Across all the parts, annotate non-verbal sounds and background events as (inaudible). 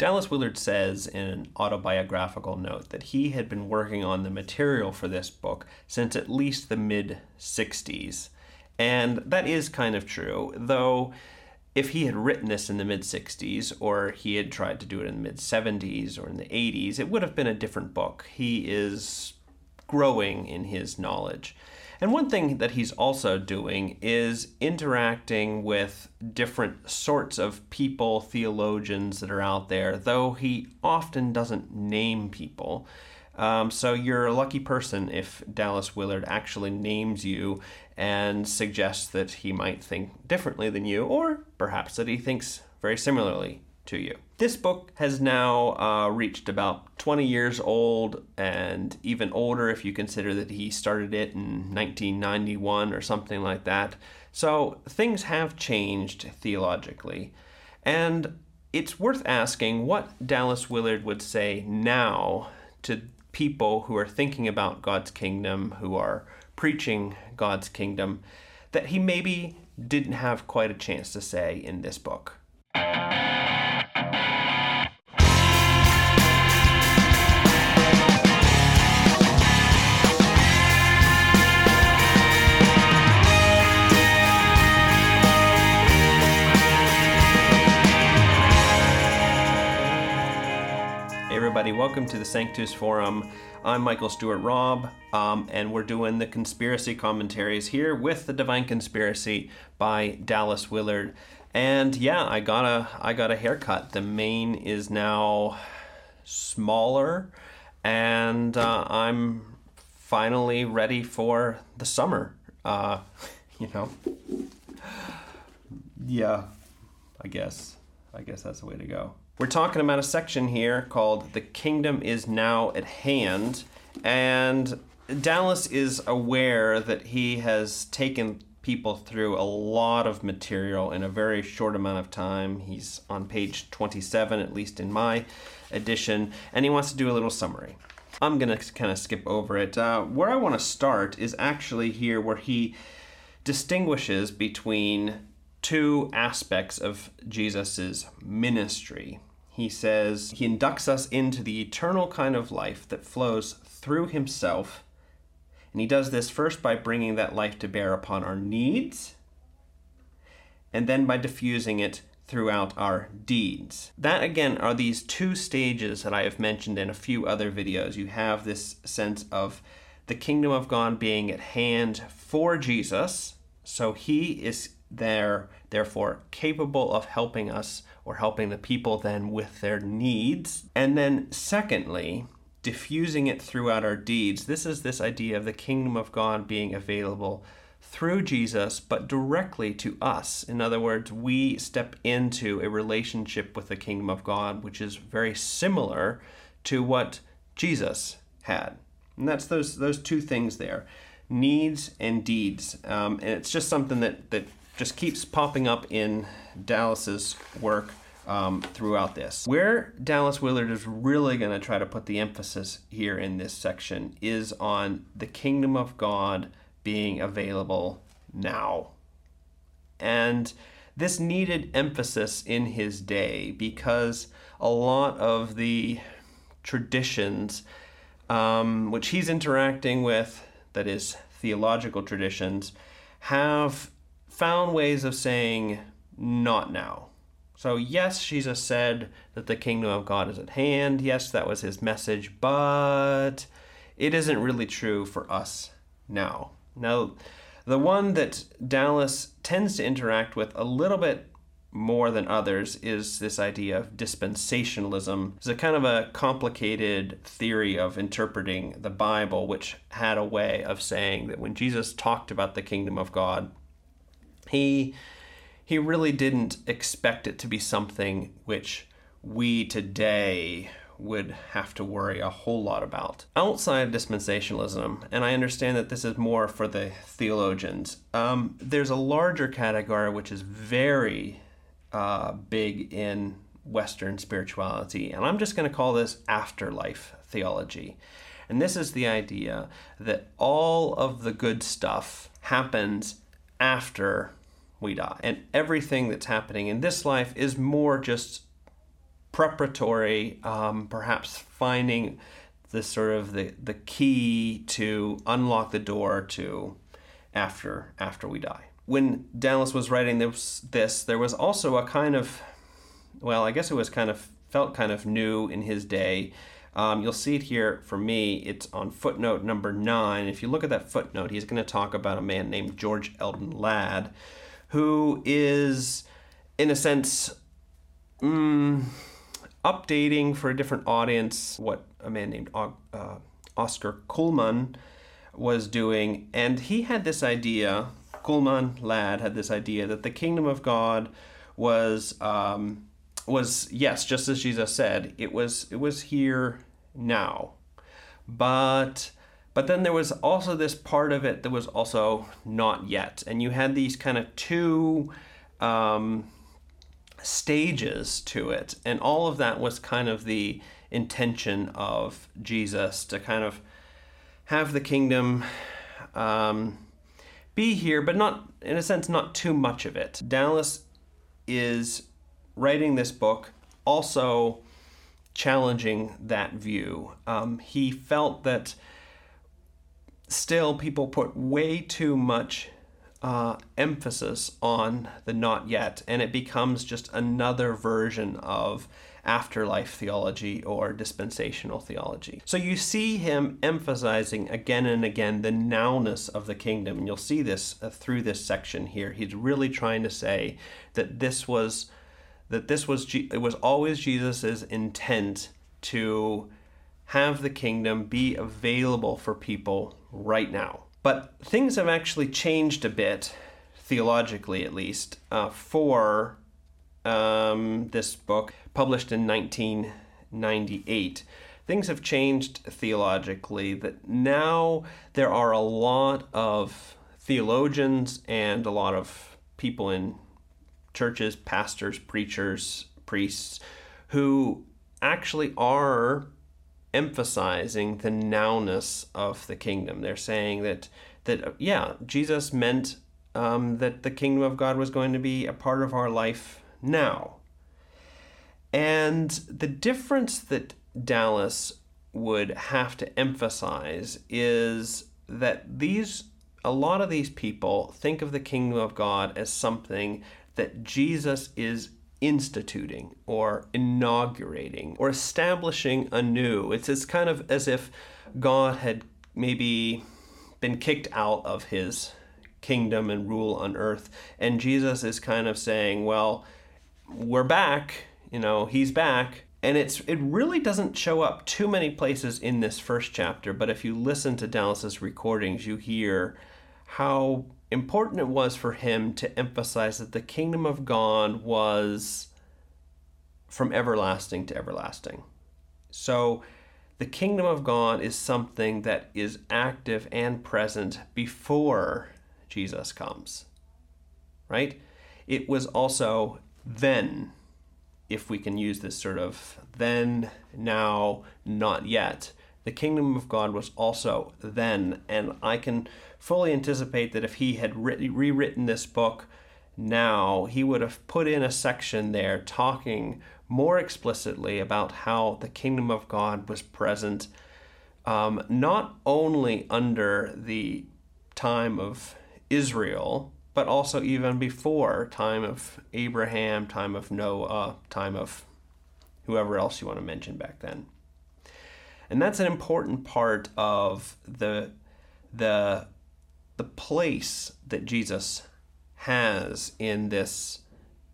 Dallas Willard says in an autobiographical note that he had been working on the material for this book since at least the mid 60s. And that is kind of true, though if he had written this in the mid 60s or he had tried to do it in the mid 70s or in the 80s, it would have been a different book. He is growing in his knowledge. And one thing that he's also doing is interacting with different sorts of people, theologians that are out there, though he often doesn't name people. Um, so you're a lucky person if Dallas Willard actually names you and suggests that he might think differently than you, or perhaps that he thinks very similarly to you. This book has now uh, reached about 20 years old and even older if you consider that he started it in 1991 or something like that. So things have changed theologically. And it's worth asking what Dallas Willard would say now to people who are thinking about God's kingdom, who are preaching God's kingdom, that he maybe didn't have quite a chance to say in this book. Welcome to the Sanctus Forum. I'm Michael Stewart Robb, um, and we're doing the conspiracy commentaries here with the Divine Conspiracy by Dallas Willard. And yeah, I got a I got a haircut. The mane is now smaller, and uh, I'm finally ready for the summer. Uh, (laughs) you know, yeah, I guess I guess that's the way to go. We're talking about a section here called The Kingdom is Now at Hand. And Dallas is aware that he has taken people through a lot of material in a very short amount of time. He's on page 27, at least in my edition, and he wants to do a little summary. I'm going to kind of skip over it. Uh, where I want to start is actually here where he distinguishes between two aspects of Jesus' ministry he says he inducts us into the eternal kind of life that flows through himself. And he does this first by bringing that life to bear upon our needs, and then by diffusing it throughout our deeds. That again are these two stages that I have mentioned in a few other videos. You have this sense of the kingdom of God being at hand for Jesus, so he is there, therefore capable of helping us or helping the people then with their needs. And then, secondly, diffusing it throughout our deeds. This is this idea of the kingdom of God being available through Jesus, but directly to us. In other words, we step into a relationship with the kingdom of God, which is very similar to what Jesus had. And that's those those two things there, needs and deeds. Um, and it's just something that that just keeps popping up in Dallas's work um, throughout this. Where Dallas Willard is really going to try to put the emphasis here in this section is on the kingdom of God being available now. And this needed emphasis in his day because a lot of the traditions um, which he's interacting with, that is, theological traditions, have found ways of saying, not now. So, yes, Jesus said that the kingdom of God is at hand. Yes, that was his message, but it isn't really true for us now. Now, the one that Dallas tends to interact with a little bit more than others is this idea of dispensationalism. It's a kind of a complicated theory of interpreting the Bible, which had a way of saying that when Jesus talked about the kingdom of God, he he really didn't expect it to be something which we today would have to worry a whole lot about. Outside dispensationalism, and I understand that this is more for the theologians, um, there's a larger category which is very uh, big in Western spirituality, and I'm just going to call this afterlife theology. And this is the idea that all of the good stuff happens after we die. And everything that's happening in this life is more just preparatory, um, perhaps finding the sort of the, the key to unlock the door to after after we die. When Dallas was writing this, this there was also a kind of, well, I guess it was kind of felt kind of new in his day. Um, you'll see it here for me. It's on footnote number nine. If you look at that footnote, he's going to talk about a man named George Eldon Ladd, who is, in a sense, mm, updating for a different audience what a man named uh, Oscar Cullmann was doing. And he had this idea, Cullmann Ladd had this idea that the kingdom of God was. Um, was yes, just as Jesus said, it was it was here now. But but then there was also this part of it that was also not yet, and you had these kind of two um, stages to it, and all of that was kind of the intention of Jesus to kind of have the kingdom um, be here, but not in a sense, not too much of it. Dallas is writing this book also challenging that view. Um, he felt that still people put way too much uh, emphasis on the not yet, and it becomes just another version of afterlife theology or dispensational theology. So you see him emphasizing again and again the nowness of the kingdom, and you'll see this uh, through this section here. He's really trying to say that this was that this was it was always Jesus's intent to have the kingdom be available for people right now. But things have actually changed a bit, theologically at least, uh, for um, this book, published in 1998. Things have changed theologically that now there are a lot of theologians and a lot of people in churches, pastors, preachers, priests, who actually are emphasizing the nowness of the kingdom. They're saying that that yeah, Jesus meant um, that the kingdom of God was going to be a part of our life now. And the difference that Dallas would have to emphasize is that these a lot of these people think of the kingdom of God as something that Jesus is instituting or inaugurating or establishing anew. It's, it's kind of as if God had maybe been kicked out of his kingdom and rule on earth. And Jesus is kind of saying, well, we're back, you know, he's back. And it's it really doesn't show up too many places in this first chapter, but if you listen to Dallas's recordings, you hear how important it was for him to emphasize that the kingdom of God was from everlasting to everlasting. So, the kingdom of God is something that is active and present before Jesus comes, right? It was also then, if we can use this sort of then, now, not yet. The kingdom of God was also then, and I can fully anticipate that if he had re- rewritten this book now, he would have put in a section there talking more explicitly about how the kingdom of God was present um, not only under the time of Israel, but also even before time of Abraham, time of Noah, time of whoever else you want to mention back then. And that's an important part of the the the place that Jesus has in this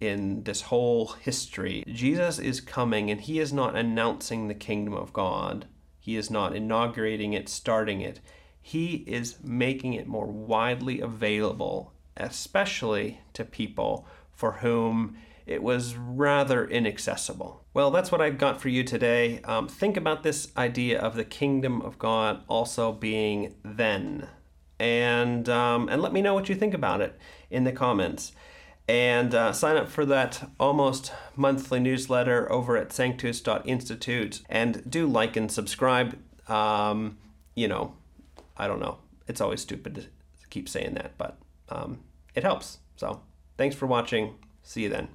in this whole history. Jesus is coming and he is not announcing the kingdom of God. He is not inaugurating it, starting it. He is making it more widely available, especially to people for whom it was rather inaccessible. Well, that's what I've got for you today. Um, think about this idea of the kingdom of God also being then and um, and let me know what you think about it in the comments. And uh, sign up for that almost monthly newsletter over at sanctus.institute. And do like and subscribe. Um, you know, I don't know. It's always stupid to keep saying that, but um, it helps. So thanks for watching. See you then.